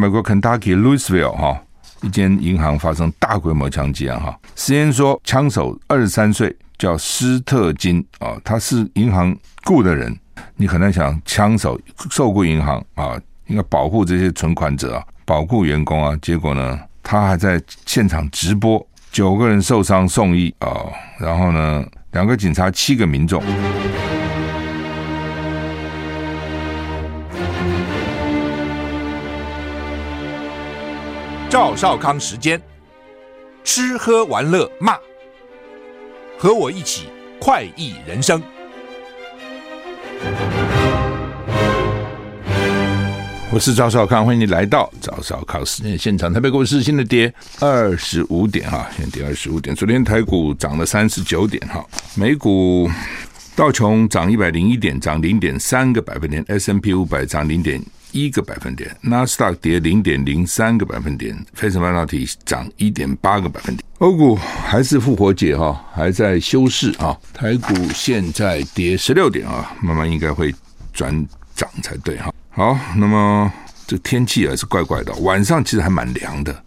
美国肯塔基 Louisville 哈，一间银行发生大规模枪击案哈。CNN 说，枪手二十三岁，叫斯特金啊，他是银行雇的人。你很难想，枪手受雇银行啊，应该保护这些存款者啊，保护员工啊。结果呢，他还在现场直播，九个人受伤送医啊，然后呢，两个警察，七个民众。赵少康时间，吃喝玩乐骂，和我一起快意人生。我是赵少康，欢迎你来到赵少康时间现场。台北股市现在跌二十五点哈，现在跌二十五点。昨天台股涨了三十九点哈，美股道琼涨一百零一点，涨零点三个百分点；S&P 五百涨零点。一个百分点，纳斯达克跌零点零三个百分点，费城半导体涨一点八个百分点。欧股还是复活节哈，还在休市啊。台股现在跌十六点啊，慢慢应该会转涨才对哈。好，那么这天气还是怪怪的，晚上其实还蛮凉的，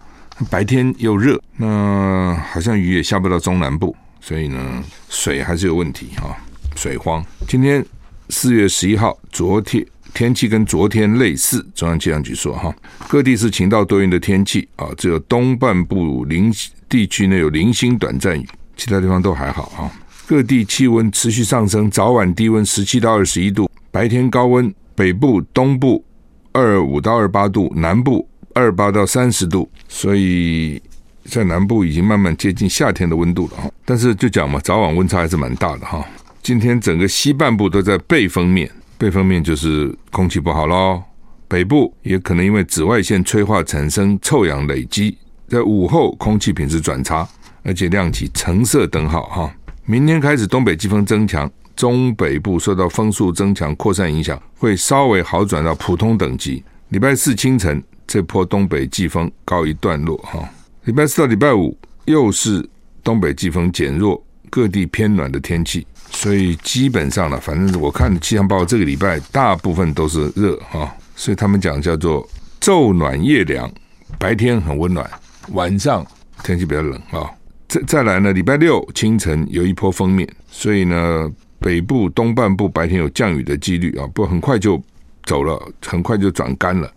白天又热，那好像雨也下不到中南部，所以呢，水还是有问题哈，水荒。今天四月十一号，昨天。天气跟昨天类似，中央气象局说哈，各地是晴到多云的天气啊，只有东半部零地区呢有零星短暂雨，其他地方都还好啊。各地气温持续上升，早晚低温十七到二十一度，白天高温，北部、东部二五到二八度，南部二八到三十度，所以在南部已经慢慢接近夏天的温度了哈。但是就讲嘛，早晚温差还是蛮大的哈。今天整个西半部都在背风面。背风面就是空气不好喽，北部也可能因为紫外线催化产生臭氧累积，在午后空气品质转差，而且亮起橙色灯号哈。明天开始东北季风增强，中北部受到风速增强扩散影响，会稍微好转到普通等级。礼拜四清晨这波东北季风告一段落哈，礼拜四到礼拜五又是东北季风减弱，各地偏暖的天气。所以基本上呢，反正我看气象报这个礼拜大部分都是热哈，所以他们讲叫做昼暖夜凉，白天很温暖，晚上天气比较冷啊。再再来呢，礼拜六清晨有一波锋面，所以呢，北部东半部白天有降雨的几率啊，不很快就走了，很快就转干了，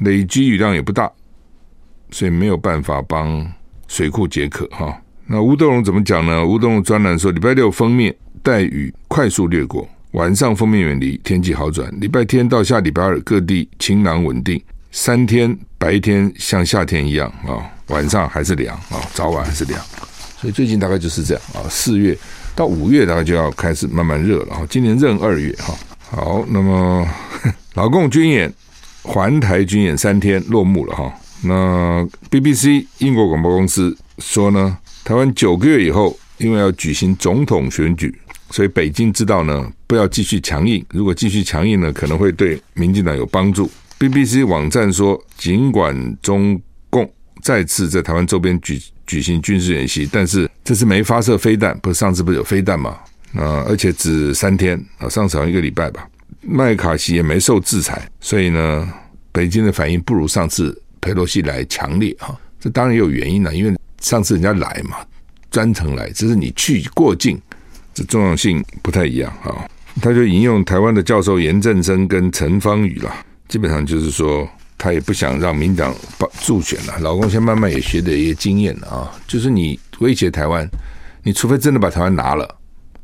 累积雨量也不大，所以没有办法帮水库解渴哈。那吴德荣怎么讲呢？吴德荣专栏说，礼拜六锋面。带雨快速掠过，晚上锋面远离，天气好转。礼拜天到下礼拜二，各地晴朗稳定，三天白天像夏天一样啊，晚上还是凉啊，早晚还是凉。所以最近大概就是这样啊，四月到五月大概就要开始慢慢热了哈。今年闰二月哈，好，那么 老共军演环台军演三天落幕了哈。那 BBC 英国广播公司说呢，台湾九个月以后，因为要举行总统选举。所以北京知道呢，不要继续强硬。如果继续强硬呢，可能会对民进党有帮助。BBC 网站说，尽管中共再次在台湾周边举举行军事演习，但是这次没发射飞弹，不是上次不是有飞弹吗？啊，而且只三天啊，上次好像一个礼拜吧。麦卡锡也没受制裁，所以呢，北京的反应不如上次佩洛西来强烈哈。这当然也有原因了，因为上次人家来嘛，专程来，只是你去过境。重要性不太一样啊，他就引用台湾的教授严正生跟陈芳语了，基本上就是说他也不想让民党助选了。老公先慢慢也学的一些经验啊，就是你威胁台湾，你除非真的把台湾拿了，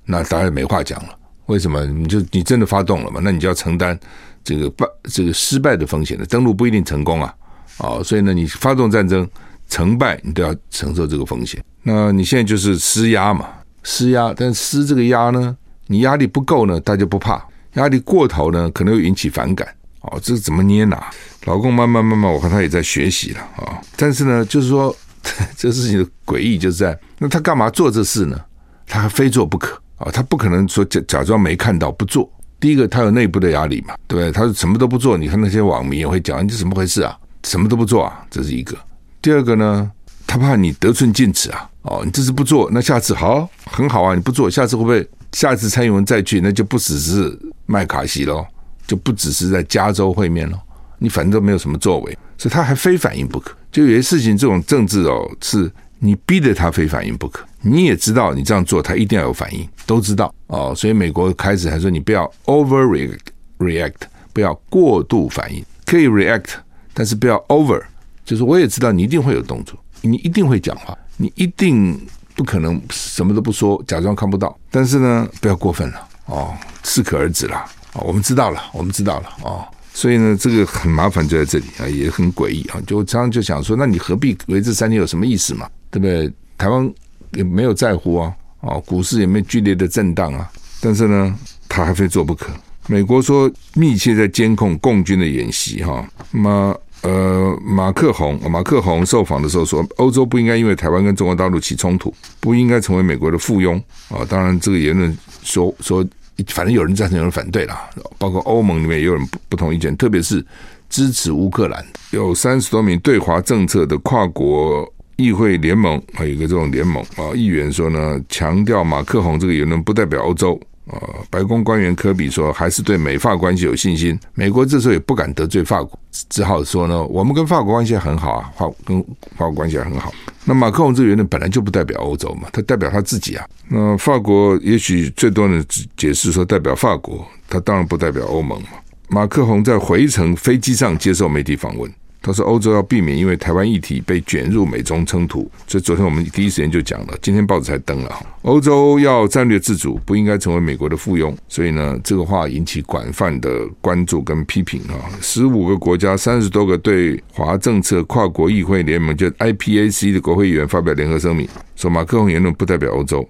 那当然没话讲了。为什么？你就你真的发动了嘛？那你就要承担这个败这个失败的风险的，登陆不一定成功啊，啊，所以呢，你发动战争成败你都要承受这个风险。那你现在就是施压嘛。施压，但施这个压呢，你压力不够呢，他就不怕；压力过头呢，可能会引起反感。哦，这是怎么捏拿？老公慢慢慢慢，我看他也在学习了啊、但是呢，就是说 这事情的诡异就是在，那他干嘛做这事呢？他还非做不可啊、他不可能说假假装没看到不做。第一个，他有内部的压力嘛，对不对？他什么都不做，你看那些网民也会讲，你怎么回事啊？什么都不做啊？这是一个。第二个呢，他怕你得寸进尺啊。哦，你这次不做，那下次好很好啊！你不做，下次会不会下次蔡英文再去，那就不只是麦卡锡喽，就不只是在加州会面喽，你反正都没有什么作为，所以他还非反应不可。就有些事情，这种政治哦，是你逼着他非反应不可。你也知道，你这样做他一定要有反应，都知道哦。所以美国开始还说，你不要 overreact，不要过度反应，可以 react，但是不要 over。就是我也知道你一定会有动作，你一定会讲话，你一定不可能什么都不说，假装看不到。但是呢，不要过分了哦，适可而止了。哦，我们知道了，我们知道了哦。所以呢，这个很麻烦就在这里啊，也很诡异啊。就常常就想说，那你何必为这三天有什么意思嘛？对不对？台湾也没有在乎啊，哦，股市也没有剧烈的震荡啊。但是呢，他还非做不可。美国说密切在监控共军的演习哈，那么。呃，马克宏，马克宏受访的时候说，欧洲不应该因为台湾跟中国大陆起冲突，不应该成为美国的附庸啊。当然，这个言论说说，反正有人赞成，有人反对啦。包括欧盟里面也有人不不同意见，特别是支持乌克兰，有三十多名对华政策的跨国议会联盟，还有一个这种联盟啊，议员说呢，强调马克宏这个言论不代表欧洲。呃，白宫官员科比说，还是对美法关系有信心。美国这时候也不敢得罪法国，只好说呢，我们跟法国关系很好啊，法跟法国关系很好。那马克龙这个言论本来就不代表欧洲嘛，他代表他自己啊。那法国也许最多的解释说代表法国，他当然不代表欧盟嘛。马克宏在回程飞机上接受媒体访问。他说：“欧洲要避免因为台湾议题被卷入美中冲突，这昨天我们第一时间就讲了，今天报纸才登了。欧洲要战略自主，不应该成为美国的附庸。所以呢，这个话引起广泛的关注跟批评啊。十五个国家、三十多个对华政策跨国议会联盟，就 IPAC 的国会议员发表联合声明，说马克龙言论不代表欧洲。”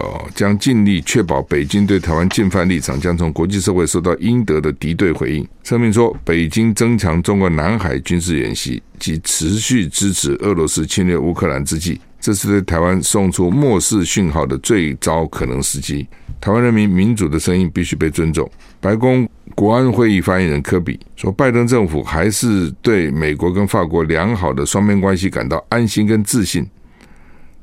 哦，将尽力确保北京对台湾禁犯立场将从国际社会受到应得的敌对回应。声明说，北京增强中国南海军事演习及持续支持俄罗斯侵略乌克兰之际，这是对台湾送出漠视讯号的最糟可能时机。台湾人民民主的声音必须被尊重。白宫国安会议发言人科比说，拜登政府还是对美国跟法国良好的双边关系感到安心跟自信。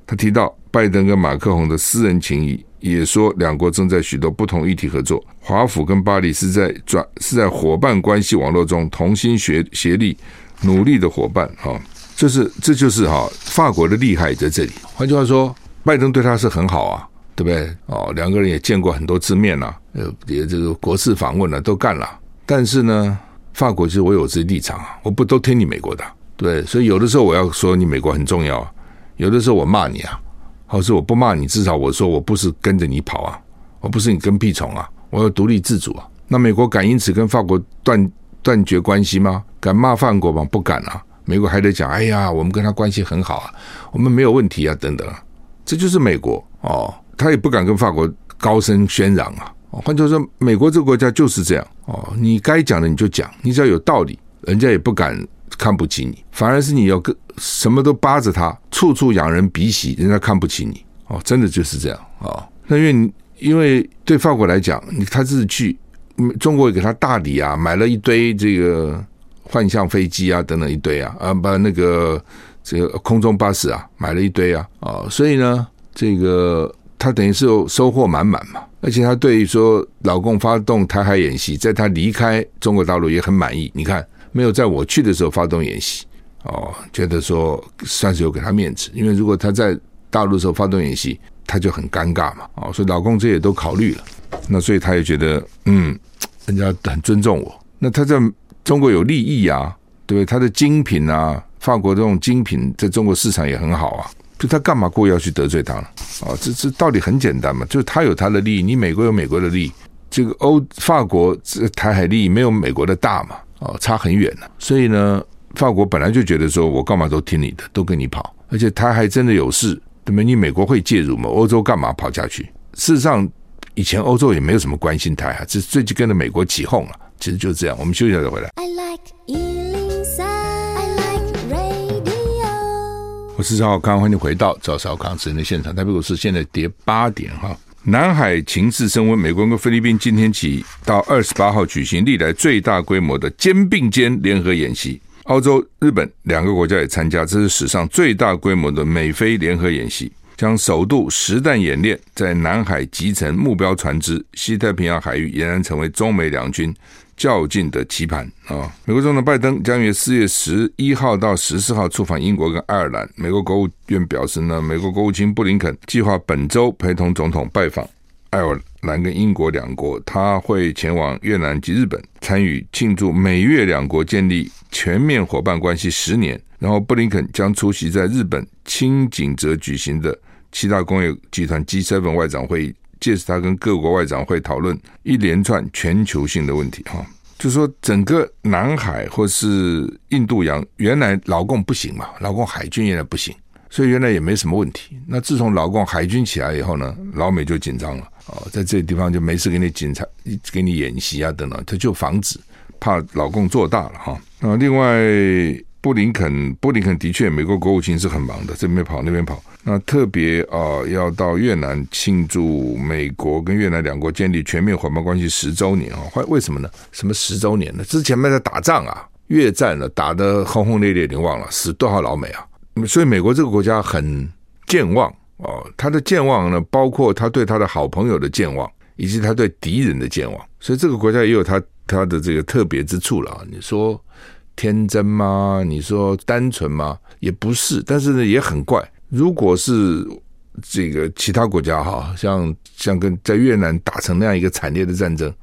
他提到。拜登跟马克宏的私人情谊，也说两国正在许多不同议题合作。华府跟巴黎是在转是在伙伴关系网络中同心协协力努力的伙伴啊，就是这就是哈法国的厉害在这里。换句话说，拜登对他是很好啊，对不对？哦，两个人也见过很多次面了，呃，也这个国事访问了都干了。但是呢，法国就是我有自己立场啊，我不都听你美国的，对，所以有的时候我要说你美国很重要，有的时候我骂你啊。或是我不骂你，至少我说我不是跟着你跑啊，我不是你跟屁虫啊，我要独立自主啊。那美国敢因此跟法国断断绝关系吗？敢骂法国吗？不敢啊。美国还得讲，哎呀，我们跟他关系很好啊，我们没有问题啊，等等。这就是美国哦，他也不敢跟法国高声喧嚷啊。换句话说，美国这个国家就是这样哦，你该讲的你就讲，你只要有道理，人家也不敢。看不起你，反而是你要跟什么都扒着他，处处仰人鼻息，人家看不起你哦，真的就是这样啊、哦。那因为因为对法国来讲，你他是去中国给他大礼啊，买了一堆这个幻象飞机啊，等等一堆啊，啊把那个这个空中巴士啊买了一堆啊啊、哦，所以呢，这个他等于是收获满满嘛。而且他对于说老共发动台海演习，在他离开中国大陆也很满意。你看。没有在我去的时候发动演习，哦，觉得说算是有给他面子，因为如果他在大陆的时候发动演习，他就很尴尬嘛，哦，所以老公这也都考虑了，那所以他也觉得，嗯，人家很尊重我，那他在中国有利益啊，对不对？他的精品啊，法国这种精品在中国市场也很好啊，就他干嘛故意要去得罪他呢？哦，这这道理很简单嘛，就是他有他的利益，你美国有美国的利益，这个欧法国这台海利益没有美国的大嘛。哦，差很远了，所以呢，法国本来就觉得说，我干嘛都听你的，都跟你跑，而且他还真的有事，对吗？你美国会介入吗？欧洲干嘛跑下去？事实上，以前欧洲也没有什么关心台海，只是最近跟着美国起哄了。其实就是这样。我们休息一下再回来。I like 103，I like radio。我是赵少康，欢迎回到赵少康直播的现场。台北股市现在跌八点哈。南海情势升温，美国跟菲律宾今天起到二十八号举行历来最大规模的肩并肩联合演习。澳洲、日本两个国家也参加，这是史上最大规模的美菲联合演习，将首度实弹演练在南海集成目标船只，西太平洋海域俨然成为中美两军较劲的棋盘啊！美国总统拜登将于四月十一号到十四号出访英国跟爱尔兰。美国国务院表示呢，美国国务卿布林肯计划本周陪同总统拜访爱尔兰跟英国两国，他会前往越南及日本，参与庆祝美越两国建立全面伙伴关系十年。然后，布林肯将出席在日本轻井泽举行的七大工业集团 G7 外长会议。届时，他跟各国外长会讨论一连串全球性的问题，哈，就说整个南海或是印度洋，原来老共不行嘛，老共海军原来不行，所以原来也没什么问题。那自从老共海军起来以后呢，老美就紧张了，哦，在这个地方就没事给你警察给你演习啊等等，他就防止怕老共做大了哈。那另外。布林肯，布林肯的确，美国国务卿是很忙的，这边跑那边跑。那特别啊、要到越南庆祝美国跟越南两国建立全面伙伴关系十周年啊！为为什么呢？什么十周年呢？之前还在打仗啊，越战了，打得轰轰烈烈，你忘了死多少老美啊？所以美国这个国家很健忘哦，他的健忘呢，包括他对他的好朋友的健忘，以及他对敌人的健忘。所以这个国家也有他他的这个特别之处了啊。你说。天真吗？你说单纯吗？也不是，但是呢，也很怪。如果是这个其他国家哈，像像跟在越南打成那样一个惨烈的战争，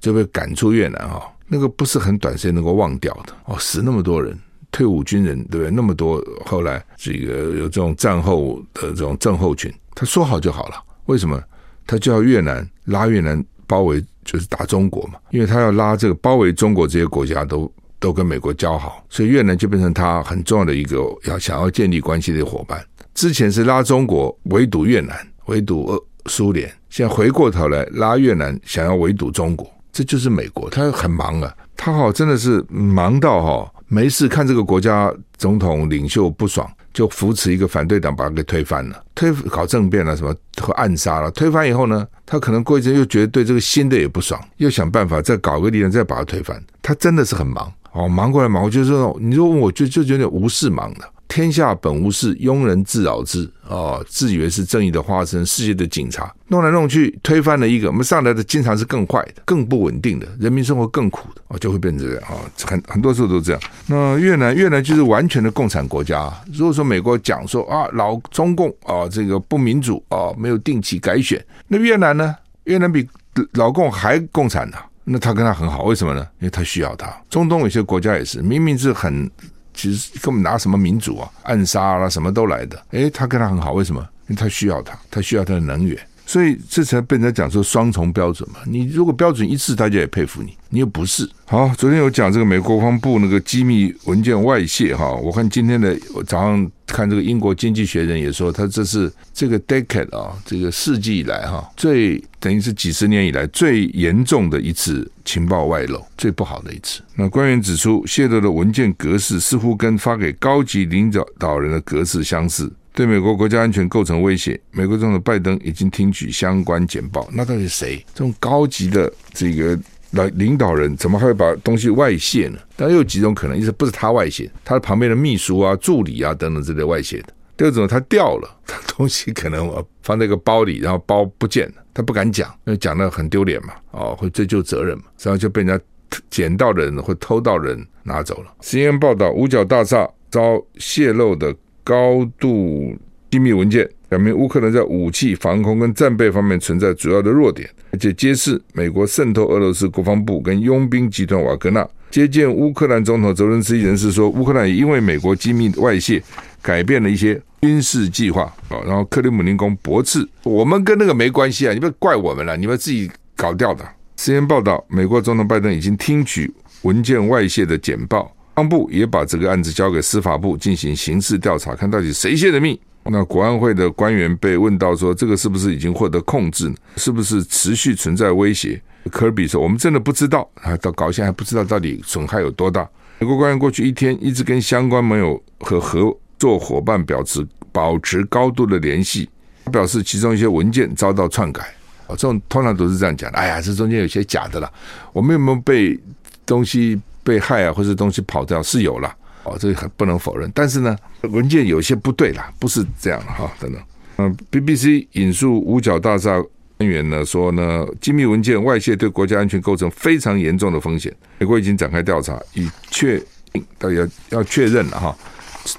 就被赶出越南哈，那个不是很短时间能够忘掉的哦，死那么多人，退伍军人对不对？那么多，后来这个有这种战后的这种症候群，他说好就好了，为什么？他就要越南拉越南包围，就是打中国嘛，因为他要拉这个包围中国这些国家都。都跟美国交好，所以越南就变成他很重要的一个要想要建立关系的伙伴。之前是拉中国围堵越南，围堵呃苏联，现在回过头来拉越南，想要围堵中国，这就是美国。他很忙啊，他好真的是忙到哈没事看这个国家总统领袖不爽，就扶持一个反对党把他给推翻了，推搞政变了什么和暗杀了。推翻以后呢，他可能过一阵又觉得对这个新的也不爽，又想办法再搞个力量再把他推翻。他真的是很忙。哦，忙过来忙，我就是说，你说我就就有点无事忙的。天下本无事，庸人自扰之。哦，自以为是正义的化身，世界的警察，弄来弄去推翻了一个，我们上来的经常是更坏的、更不稳定的，人民生活更苦的，哦，就会变成这样啊。很很多时候都这样。那越南，越南就是完全的共产国家。如果说美国讲说啊，老中共啊，这个不民主啊，没有定期改选，那越南呢？越南比老共还共产呢。那他跟他很好，为什么呢？因为他需要他。中东有些国家也是，明明是很，其实根本拿什么民主啊，暗杀啦、啊，什么都来的。诶，他跟他很好，为什么？因为他需要他，他需要他的能源。所以这才被人家讲说双重标准嘛。你如果标准一致，大家也佩服你。你又不是。好，昨天有讲这个美国国防部那个机密文件外泄哈。我看今天的早上看这个英国经济学人也说，他这是这个 decade 啊，这个世纪以来哈最等于是几十年以来最严重的一次情报外漏，最不好的一次。那官员指出，泄露的文件格式似乎跟发给高级领导导人的格式相似。对美国国家安全构成威胁，美国总统拜登已经听取相关简报。那到底谁？这种高级的这个来领导人，怎么还会把东西外泄呢？当然有几种可能：一是不是他外泄，他旁边的秘书啊、助理啊等等之类外泄的；第二种，他掉了，他东西可能放在一个包里，然后包不见了，他不敢讲，因为讲了很丢脸嘛，哦，会追究责任嘛，然后就被人家捡到的人或偷到人拿走了。CNN 报道，五角大厦遭泄露的。高度机密文件表明，乌克兰在武器、防空跟战备方面存在主要的弱点，而且揭示美国渗透俄罗斯国防部跟佣兵集团瓦格纳。接见乌克兰总统泽伦斯基人士说，乌克兰也因为美国机密外泄，改变了一些军事计划。啊，然后克里姆林宫驳斥，我们跟那个没关系啊，你不怪我们了，你们自己搞掉的。CNN 报道，美国总统拜登已经听取文件外泄的简报。公安部也把这个案子交给司法部进行刑事调查，看到底谁泄的密。那国安会的官员被问到说，这个是不是已经获得控制？是不是持续存在威胁？科比说，我们真的不知道啊，到搞现在还不知道到底损害有多大。美国官员过去一天一直跟相关盟友和合作伙伴保持保持高度的联系，他表示其中一些文件遭到篡改。哦，这种通常都是这样讲的。哎呀，这中间有些假的了，我们有没有被东西？被害啊，或者东西跑掉是有了哦，这个不能否认。但是呢，文件有些不对啦，不是这样哈，等等。嗯，BBC 引述五角大厦官员呢说呢，机密文件外泄对国家安全构成非常严重的风险。美国已经展开调查，以确定到底要要确认了哈，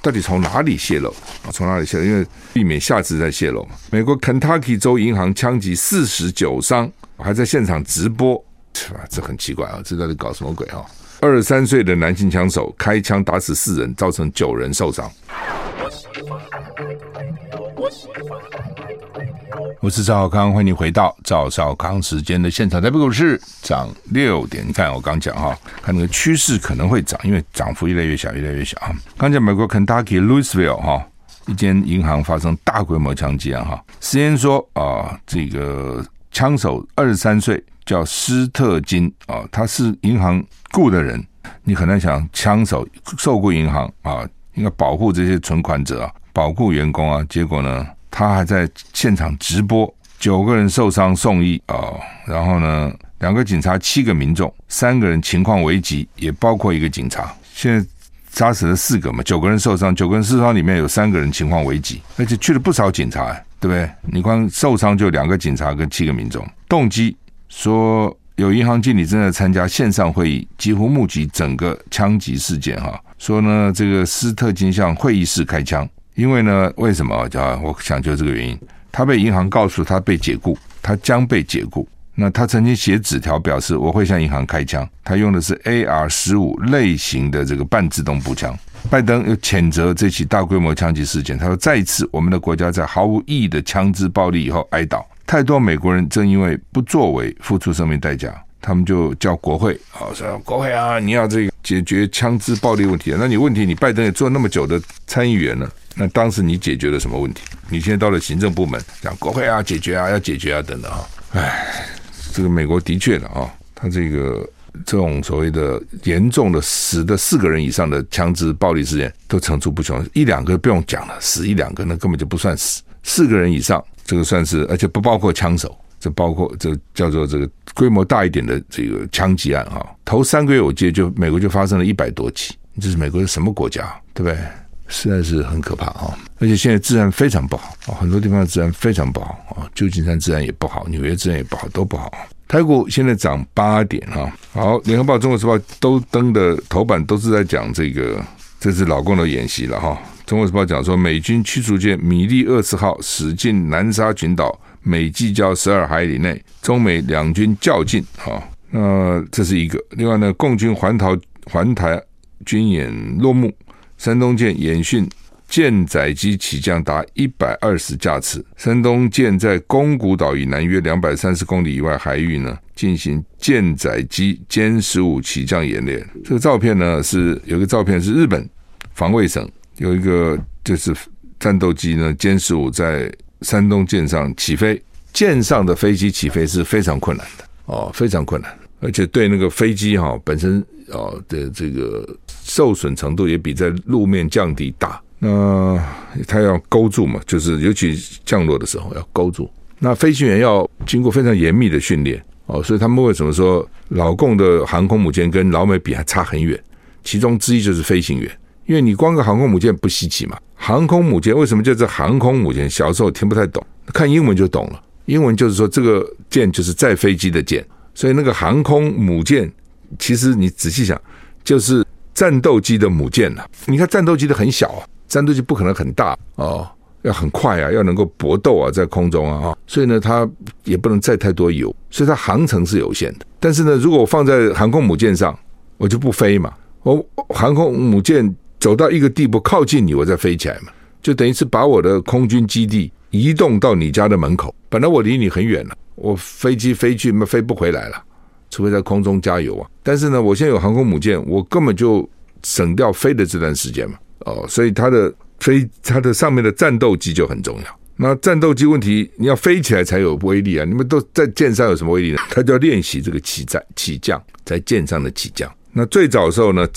到底从哪里泄露啊？从哪里泄露？因为避免下次再泄露嘛。美国肯塔基州银行枪击四十九伤，还在现场直播，是吧？这很奇怪啊，这到底搞什么鬼啊？二十三岁的男性枪手开枪打死四人，造成九人受伤。我是赵少康，欢迎你回到赵少康时间的现场。台北股市涨六点，你看我刚讲哈，看那个趋势可能会涨，因为涨幅越来越小，越来越小啊。刚讲美国肯塔基 Louisville 哈，一间银行发生大规模枪击案哈。实验说啊，这个枪手二十三岁，叫斯特金啊，他是银行雇的人。你很难想，枪手受雇银行啊，应该保护这些存款者啊，保护员工啊，结果呢？他还在现场直播，九个人受伤送医啊、然后呢，两个警察，七个民众，三个人情况危急，也包括一个警察。现在杀死了四个嘛，九个人受伤，九个人受伤里面有三个人情况危急，而且去了不少警察，对不对？你光受伤就两个警察跟七个民众。动机说有银行经理正在参加线上会议，几乎目击整个枪击事件哈。说呢，这个斯特金向会议室开枪。因为呢，为什么？叫我想就这个原因。他被银行告诉他被解雇，他将被解雇。那他曾经写纸条表示我会向银行开枪。他用的是 AR 十五类型的这个半自动步枪。拜登又谴责这起大规模枪击事件。他说：“再一次，我们的国家在毫无意义的枪支暴力以后哀悼。太多美国人正因为不作为付出生命代价。他们就叫国会，好说国会啊，你要这个解决枪支暴力问题。那你问题，你拜登也做那么久的参议员了。”那当时你解决了什么问题？你现在到了行政部门，讲国会啊，解决啊，要解决啊，等等啊。哎，这个美国的确的啊，他这个这种所谓的严重的死的四个人以上的枪支暴力事件都层出不穷，一两个不用讲了，死一两个那根本就不算死，四个人以上这个算是，而且不包括枪手，这包括这叫做这个规模大一点的这个枪击案哈。头三个月我记得就美国就发生了一百多起，这是美国是什么国家，对不对？实在是很可怕啊！而且现在治安非常不好啊，很多地方治安非常不好啊，旧金山治安也不好，纽约治安也不好，都不好。台股现在涨八点哈，好，联合报、中国时报都登的头版都是在讲这个，这是老共的演习了哈。中国时报讲说，美军驱逐舰米利厄斯号驶进南沙群岛美济礁十二海里内，中美两军较劲啊。那这是一个，另外呢，共军环逃环台军演落幕。山东舰演训舰载机起降达一百二十架次。山东舰在宫古岛以南约两百三十公里以外海域呢，进行舰载机歼十五起降演练。这个照片呢，是有个照片是日本防卫省有一个就是战斗机呢，歼十五在山东舰上起飞。舰上的飞机起飞是非常困难的哦，非常困难，而且对那个飞机哈本身哦的这个。受损程度也比在路面降低大，那他要勾住嘛，就是尤其降落的时候要勾住。那飞行员要经过非常严密的训练哦，所以他们为什么说老共的航空母舰跟老美比还差很远？其中之一就是飞行员，因为你光个航空母舰不稀奇嘛。航空母舰为什么叫做航空母舰？小时候听不太懂，看英文就懂了。英文就是说这个舰就是载飞机的舰，所以那个航空母舰其实你仔细想就是。战斗机的母舰呐，你看战斗机的很小啊，战斗机不可能很大哦，要很快啊，要能够搏斗啊，在空中啊，所以呢，它也不能载太多油，所以它航程是有限的。但是呢，如果我放在航空母舰上，我就不飞嘛，我航空母舰走到一个地步靠近你，我再飞起来嘛，就等于是把我的空军基地移动到你家的门口。本来我离你很远了，我飞机飞去嘛，飞不回来了。除非在空中加油啊，但是呢，我现在有航空母舰，我根本就省掉飞的这段时间嘛，哦，所以它的飞，它的上面的战斗机就很重要。那战斗机问题，你要飞起来才有威力啊！你们都在舰上有什么威力呢？它就要练习这个起战、起降，在舰上的起降。那最早的时候呢，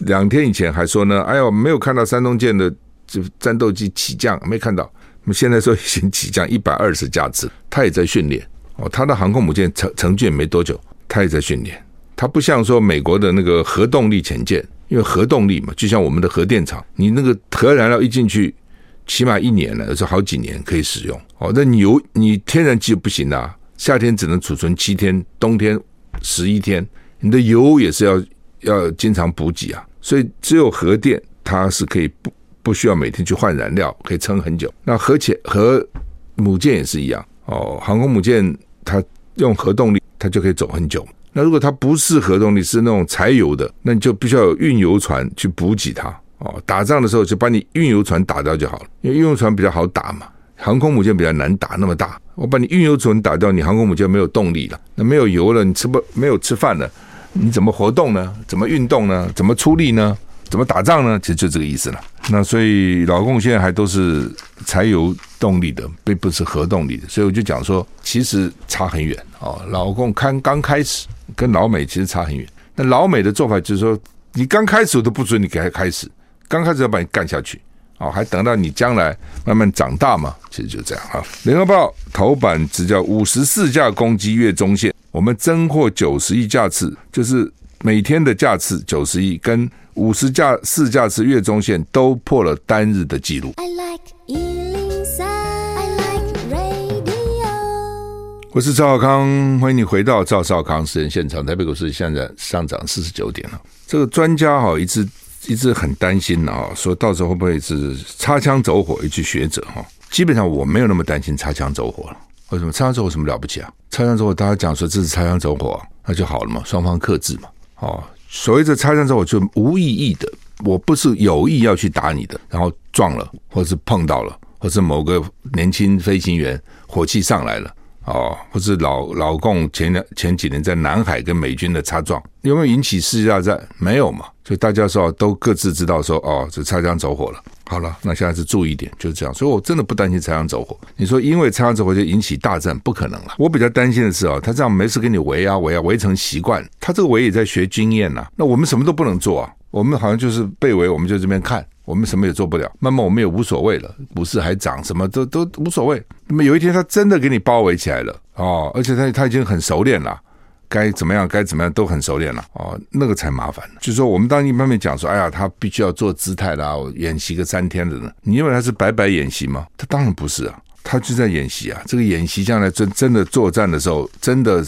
两天以前还说呢，哎呦，没有看到山东舰的这战斗机起降，没看到。那么现在说已经起降一百二十架次，它也在训练哦。它的航空母舰成成军没多久。他也在训练，他不像说美国的那个核动力潜舰，因为核动力嘛，就像我们的核电厂，你那个核燃料一进去，起码一年了，有时好几年可以使用。哦，那你油你天然气不行啊，夏天只能储存七天，冬天十一天，你的油也是要要经常补给啊。所以只有核电，它是可以不不需要每天去换燃料，可以撑很久。那核潜核母舰也是一样哦，航空母舰它用核动力，它就可以走很久。那如果它不是核动力，是那种柴油的，那你就必须要有运油船去补给它哦。打仗的时候就把你运油船打掉就好了，因为运油船比较好打嘛。航空母舰比较难打，那么大，我把你运油船打掉，你航空母舰没有动力了，那没有油了，你吃不没有吃饭了，你怎么活动呢？怎么运动呢？怎么出力呢？怎么打仗呢？其实就这个意思了。那所以老共现在还都是柴油动力的，并不是核动力的，所以我就讲说，其实差很远哦。老共看刚开始。跟老美其实差很远。那老美的做法就是说，你刚开始都不准你给他开始，刚开始要把你干下去，哦，还等到你将来慢慢长大嘛。其实就这样啊。联合报头版只叫五十四架攻击越中线，我们增获九十亿架次，就是每天的架次九十亿，跟五十架四架次月中线都破了单日的记录。我是赵少康，欢迎你回到赵少康私人现场。台北股市现在上涨四十九点了。这个专家哈一直一直很担心啊，说到时候会不会是擦枪走火？一句学者哈，基本上我没有那么担心擦枪走火了。为什么擦枪走火什么了不起啊？擦枪走火，大家讲说这是擦枪走火，那就好了嘛，双方克制嘛。哦，所谓的擦枪走火就无意义的，我不是有意要去打你的，然后撞了，或是碰到了，或是某个年轻飞行员火气上来了。哦，或是老老共前两前几年在南海跟美军的擦撞，有没有引起世界大战？没有嘛？所以大家说都各自知道说，哦，这擦枪走火了。好了，那下次注意点，就是这样。所以我真的不担心擦枪走火。你说因为擦枪走火就引起大战，不可能了。我比较担心的是啊，他这样没事给你围啊围啊围成习惯，他这个围也在学经验呐。那我们什么都不能做啊，我们好像就是被围，我们就这边看。我们什么也做不了，慢慢我们也无所谓了，股市还涨，什么都都无所谓。那么有一天他真的给你包围起来了哦，而且他他已经很熟练了，该怎么样该怎么样都很熟练了哦，那个才麻烦。就是说我们当一方面讲说，哎呀，他必须要做姿态啦，演习个三天的呢，你认为他是白白演习吗？他当然不是啊，他就在演习啊。这个演习将来真真的作战的时候，真的。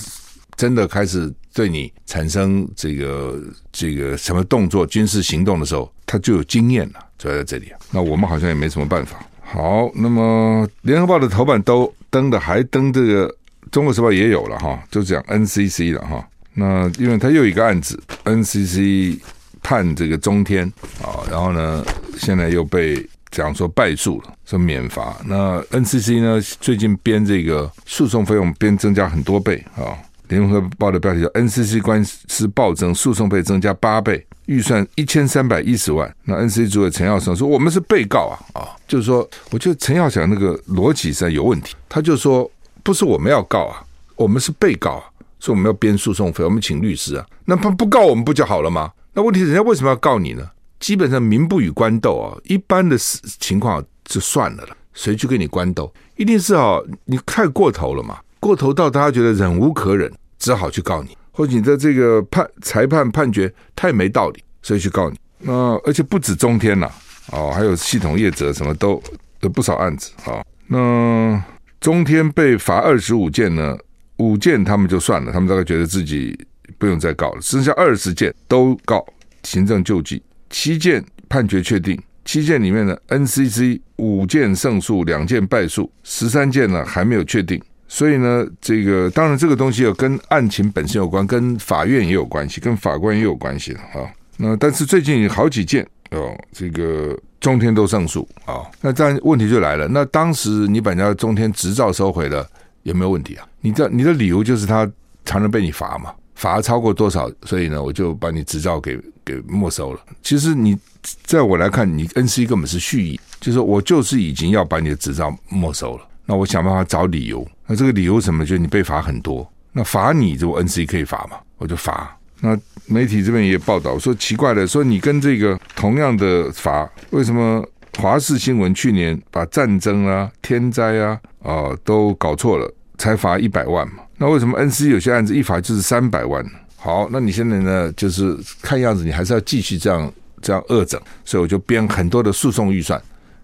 真的开始对你产生这个这个什么动作、军事行动的时候，他就有经验了，就在这里。那我们好像也没什么办法。好，那么联合报的头版都登的，还登这个中国时报也有了哈，就讲 NCC 了哈。那因为他又一个案子，NCC 判这个中天啊，然后呢，现在又被讲说败诉了，说免罚。那 NCC 呢，最近编这个诉讼费用编增加很多倍啊。联合报的标题叫 “NCC 官司暴增，诉讼费增加八倍，预算一千三百一十万”。那 NCC 主委陈耀生说：“我们是被告啊，啊，就是说，我觉得陈耀祥那个逻辑上有问题。他就说，不是我们要告啊，我们是被告啊，所以我们要编诉讼费，我们请律师啊。那不不告我们不就好了吗？那问题是人家为什么要告你呢？基本上民不与官斗啊，一般的情况就算了了，谁去跟你官斗？一定是啊，你太过头了嘛。”过头到大家觉得忍无可忍，只好去告你，或者你的这个判裁判判决太没道理，所以去告你。那而且不止中天呐，哦，还有系统业者什么都有不少案子啊。那中天被罚二十五件呢，五件他们就算了，他们大概觉得自己不用再告了，剩下二十件都告行政救济，七件判决确定，七件里面呢，NCC 五件胜诉，两件败诉，十三件呢还没有确定。所以呢，这个当然这个东西有跟案情本身有关，跟法院也有关系，跟法官也有关系的啊。那但是最近好几件哦，这个中天都胜诉啊。那这样问题就来了，那当时你把人家中天执照收回了，有没有问题啊？你的你的理由就是他常常被你罚嘛，罚超过多少，所以呢，我就把你执照给给没收了。其实你在我来看，你 NC 根本是蓄意，就是我就是已经要把你的执照没收了。那我想办法找理由。那这个理由什么？就是你被罚很多。那罚你，这我 NC 可以罚嘛？我就罚。那媒体这边也报道说奇怪的，说你跟这个同样的罚，为什么华视新闻去年把战争啊、天灾啊啊、都搞错了，才罚一百万嘛？那为什么 NC 有些案子一罚就是三百万？好，那你现在呢？就是看样子你还是要继续这样这样恶整，所以我就编很多的诉讼预算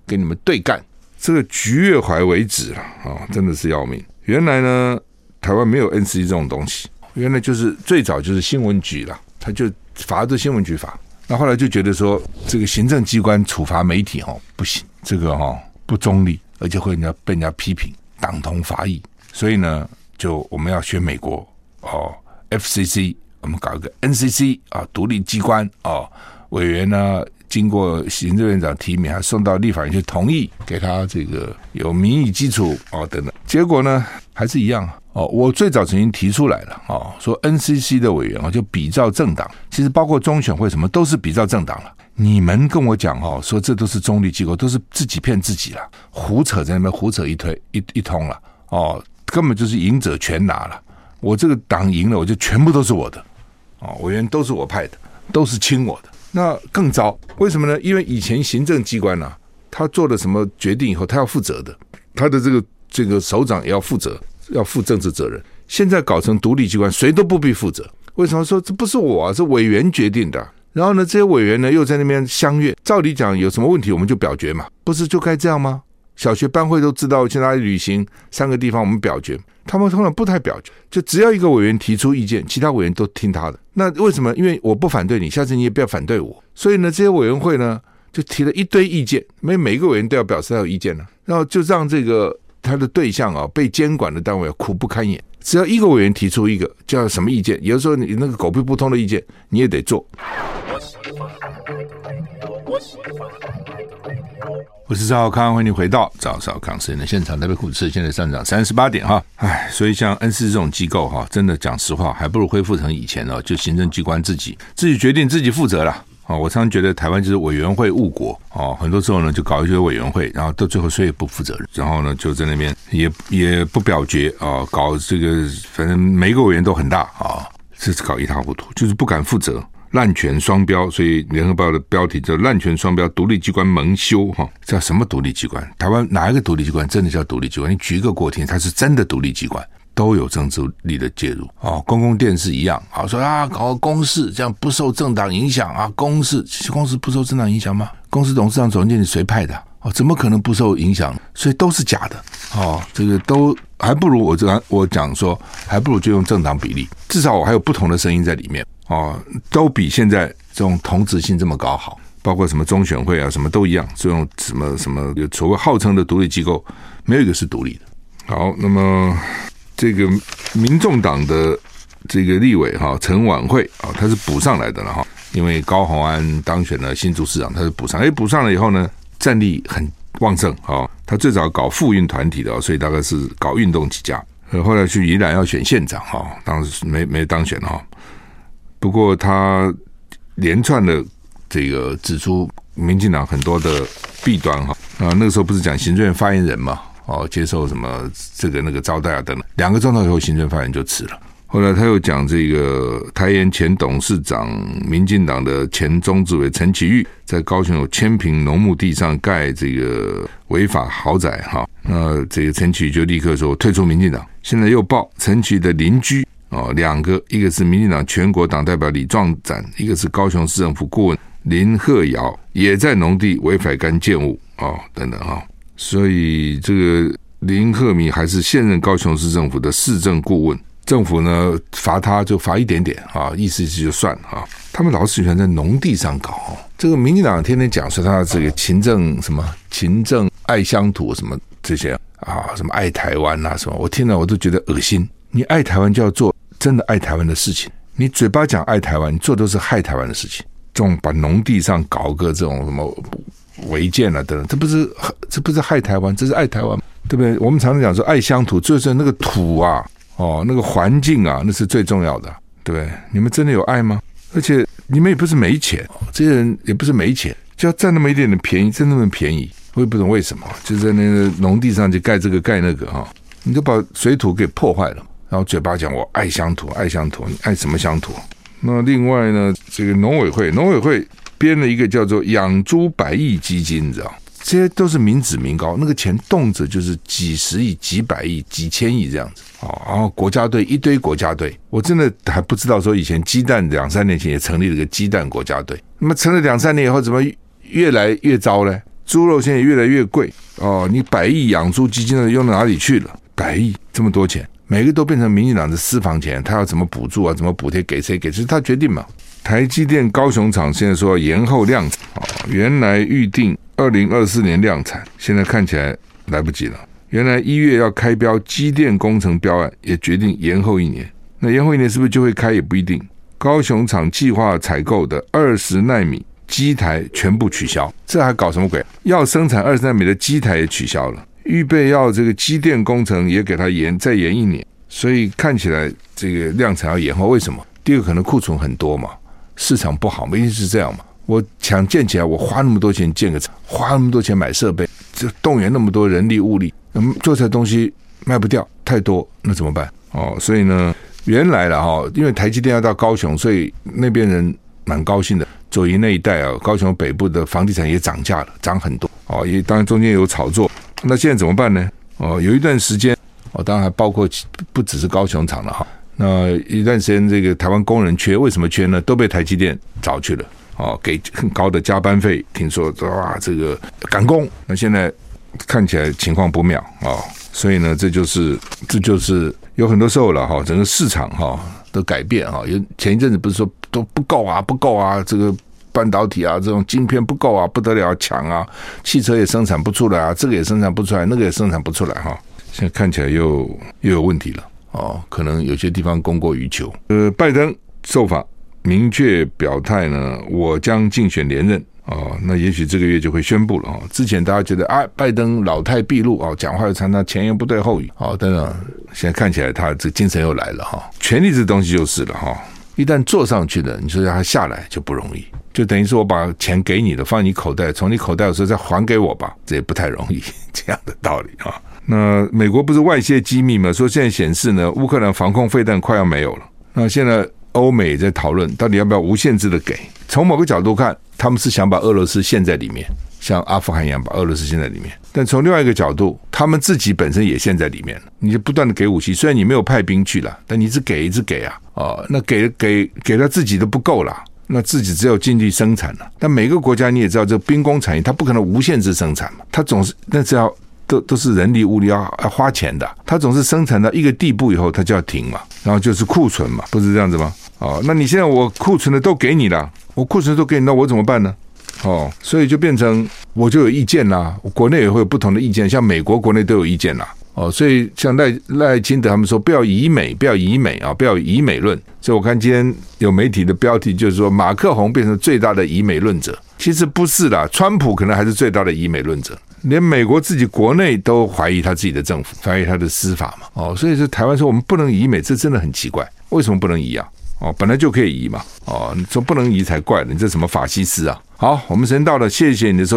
给你们对干。这个局越怀为止了啊，真的是要命。原来呢，台湾没有 NC 这种东西，原来就是最早就是新闻局了，他就罚这新闻局罚。那后来就觉得说，这个行政机关处罚媒体哦不行，这个哈不中立，而且会人家被人家批评，党同伐异。所以呢，就我们要学美国哦，FCC，我们搞一个 NCC 啊，独立机关哦，委员呢经过行政院长提名，还送到立法院去同意，给他这个有民意基础哦等等。结果呢还是一样。哦，我最早曾经提出来了，哦，说 NCC 的委员啊，就比照政党，其实包括中选会什么都是比照政党了。你们跟我讲哦，说这都是中立机构，都是自己骗自己了，胡扯在那边胡扯一推一一通了，哦，根本就是赢者全拿了。我这个党赢了，我就全部都是我的，哦，委员都是我派的，都是亲我的。那更糟，为什么呢？因为以前行政机关呢、啊，他做了什么决定以后，他要负责的，他的这个这个首长也要负责。要负政治责任，现在搞成独立机关，谁都不必负责。为什么说这不是我啊？是委员决定的。然后呢，这些委员呢又在那边相约。照理讲，有什么问题我们就表决嘛，不是就该这样吗？小学班会都知道去哪里旅行，三个地方我们表决。他们通常不太表决，就只要一个委员提出意见，其他委员都听他的。那为什么？因为我不反对你，下次你也不要反对我。所以呢，这些委员会呢就提了一堆意见，每每一个委员都要表示他有意见呢，然后就让这个。他的对象啊，被监管的单位苦不堪言。只要一个委员提出一个叫什么意见，有时候你那个狗屁不通的意见，你也得做。我是赵少康，欢迎你回到赵少康时间的现场。台北股市现在上涨三十八点哈，唉，所以像 NCC 这种机构哈，真的讲实话，还不如恢复成以前哦，就行政机关自己自己决定自己负责了。啊，我常常觉得台湾就是委员会误国哦，很多时候呢就搞一些委员会，然后到最后谁也不负责任，然后呢就在那边也也不表决啊，搞这个反正每个委员都很大啊，这是搞一塌糊涂，就是不敢负责，滥权双标，所以联合报的标题叫“滥权双标，独立机关蒙羞”哈，叫什么独立机关？台湾哪一个独立机关真的叫独立机关？你举一个给我听，它是真的独立机关。都有政治力的介入哦，公共电视一样啊，说啊搞个公视这样不受政党影响啊，公视公司不受政党影响吗？公司董事长、总经理谁派的？哦，怎么可能不受影响？所以都是假的哦，这个都还不如我这我讲说，还不如就用政党比例，至少我还有不同的声音在里面哦，都比现在这种同质性这么高好，包括什么中选会啊，什么都一样，这种什么什么所谓号称的独立机构，没有一个是独立的。好，那么。这个民众党的这个立委哈陈婉慧啊，他是补上来的了哈，因为高虹安当选了新竹市长，他是补上，哎，补上了以后呢，战力很旺盛啊。他最早搞妇运团体的，所以大概是搞运动起家。后来去宜兰要选县长哈，当时没没当选哈。不过他连串的这个指出民进党很多的弊端哈啊，那个时候不是讲行政院发言人嘛。哦，接受什么这个那个招待啊等等，两个钟头以后，行政发言就辞了。后来他又讲这个台盐前董事长、民进党的前中执委陈启玉在高雄有千坪农牧地上盖这个违法豪宅，哈，那这个陈其钰就立刻说退出民进党。现在又报陈启的邻居哦，两个，一个是民进党全国党代表李壮展，一个是高雄市政府顾问林鹤尧，也在农地违法干建物哦，等等哈。所以这个林鹤米还是现任高雄市政府的市政顾问，政府呢罚他就罚一点点啊，意思是就算了啊。他们老是喜欢在农地上搞，这个民进党天天讲说他这个勤政什么勤政爱乡土什么这些啊，什么爱台湾啊什么，我听了我都觉得恶心。你爱台湾就要做真的爱台湾的事情，你嘴巴讲爱台湾，你做都是害台湾的事情。这种把农地上搞个这种什么。违建了等等，这不是这不是害台湾，这是爱台湾，对不对？我们常常讲说爱乡土，就是那个土啊，哦，那个环境啊，那是最重要的，对不对？你们真的有爱吗？而且你们也不是没钱，这些人也不是没钱，就要占那么一点点便宜，占那么便宜，我也不懂为什么，就在那个农地上就盖这个盖那个哈，你就把水土给破坏了，然后嘴巴讲我爱乡土，爱乡土，你爱什么乡土？那另外呢，这个农委会，农委会。编了一个叫做“养猪百亿基金”，你知道？这些都是民脂民膏，那个钱动辄就是几十亿、几百亿、几千亿这样子。哦，然后国家队一堆国家队，我真的还不知道说以前鸡蛋两三年前也成立了个鸡蛋国家队。那么成了两三年以后，怎么越来越糟呢？猪肉现在越来越贵哦，你百亿养猪基金呢用到哪里去了？百亿这么多钱，每个都变成民进党的私房钱，他要怎么补助啊？怎么补贴给谁？给谁？他决定嘛。台积电高雄厂现在说延后量产，哦，原来预定二零二四年量产，现在看起来来不及了。原来一月要开标机电工程标案，也决定延后一年。那延后一年是不是就会开？也不一定。高雄厂计划采购的二十纳米机台全部取消，这还搞什么鬼？要生产二十纳米的机台也取消了，预备要这个机电工程也给它延再延一年，所以看起来这个量产要延后。为什么？第二个可能库存很多嘛，市场不好，一定是这样嘛。我想建起来，我花那么多钱建个厂，花那么多钱买设备，这动员那么多人力物力，嗯，做出来东西卖不掉，太多，那怎么办？哦，所以呢？原来了哈，因为台积电要到高雄，所以那边人蛮高兴的。左营那一带啊，高雄北部的房地产也涨价了，涨很多哦。也当然中间有炒作，那现在怎么办呢？哦，有一段时间哦，当然还包括不只是高雄厂了哈。那一段时间这个台湾工人缺，为什么缺呢？都被台积电找去了哦，给很高的加班费。听说哇，这个赶工，那现在看起来情况不妙啊。哦所以呢，这就是这就是有很多时候了哈，整个市场哈的改变哈。有前一阵子不是说都不够啊，不够啊，这个半导体啊，这种晶片不够啊，不得了抢啊，汽车也生产不出来啊，这个也生产不出来，那个也生产不出来哈。现在看起来又又有问题了哦，可能有些地方供过于求。呃，拜登受访明确表态呢，我将竞选连任。哦，那也许这个月就会宣布了哦。之前大家觉得啊，拜登老态毕露哦，讲话又常常前言不对后语哦，等等。现在看起来他这精神又来了哈。权力这东西就是了哈，一旦坐上去了，你说让他下来就不容易，就等于是我把钱给你了，放你口袋，从你口袋的时候再还给我吧，这也不太容易 这样的道理啊。那美国不是外泄机密吗？说现在显示呢，乌克兰防空飞弹快要没有了。那现在欧美在讨论到底要不要无限制的给。从某个角度看。他们是想把俄罗斯陷在里面，像阿富汗一样把俄罗斯陷在里面。但从另外一个角度，他们自己本身也陷在里面了。你就不断的给武器，虽然你没有派兵去了，但你一直给，一直给啊，哦，那给给给他自己都不够了，那自己只有尽力生产了。但每个国家你也知道，这兵工产业它不可能无限制生产嘛，它总是那只要都都是人力物力要要花钱的，它总是生产到一个地步以后，它就要停嘛，然后就是库存嘛，不是这样子吗？哦，那你现在我库存的都给你了。我库存都给你，那我怎么办呢？哦，所以就变成我就有意见啦。国内也会有不同的意见，像美国国内都有意见啦。哦，所以像赖赖清德他们说不要以美，不要以美啊，不要以美论。所以我看今天有媒体的标题就是说马克宏变成最大的以美论者，其实不是啦，川普可能还是最大的以美论者。连美国自己国内都怀疑他自己的政府，怀疑他的司法嘛。哦，所以说台湾说我们不能以美，这真的很奇怪，为什么不能以啊？哦，本来就可以移嘛，哦，你说不能移才怪了，你这什么法西斯啊？好，我们时间到了，谢谢你的收听。